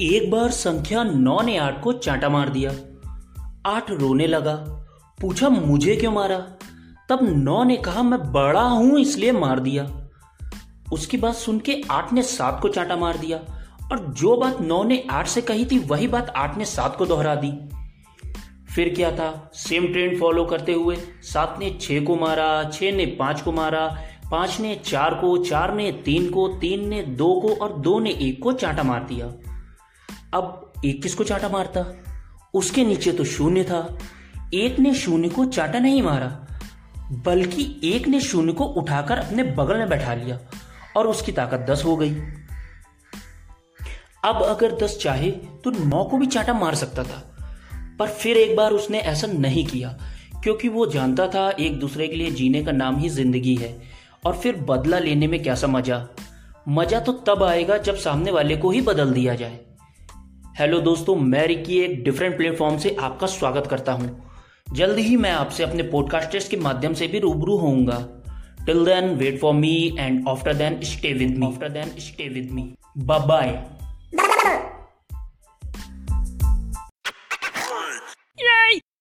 एक बार संख्या नौ ने आठ को चांटा मार दिया। आठ रोने लगा, पूछा, मुझे क्यों मारा? तब नौ ने कहा, मैं बड़ा हूँ, इसलिए मार दिया। उसकी बात सुन के आठ ने सात को चांटा मार दिया और जो बात नौ ने आठ से कही थी, वही बात आठ ने सात को दोहरा दी। फिर क्या था? सेम ट्रेंड फॉलो करते हुए सात ने छह को मारा, छह ने पाँच को मारा, पाँच ने चार को, चार ने तीन को, तीन ने दो को और दो ने एक को चांटा मार दिया। अब एक किसको चाटा मारता? उसके नीचे तो शून्य था। एक ने शून्य को चाटा नहीं मारा, बल्कि एक ने शून्य को उठाकर अपने बगल में बैठा लिया और उसकी ताकत दस हो गई। अब अगर दस चाहे तो नौ को भी चाटा मार सकता था। पर फिर एक बार उसने ऐसा नहीं किया, क्योंकि वो जानता था एक दूसरे के लिए जीने का नाम ही ज़िंदगी है। और फिर बदला लेने में कैसा मज़ा? मज़ा तो तब आएगा जब सामने वाले को ही बदल दिया जाए। हेलो दोस्तों मैं रिकी एक डिफरेंट प्लेटफॉर्म से आपका स्वागत करता हूँ। जल्द ही मैं आपसे अपने पॉडकास्टर्स के माध्यम से भी रूबरू होऊँगा। Till then wait for me and after then stay with me after then stay with me bye bye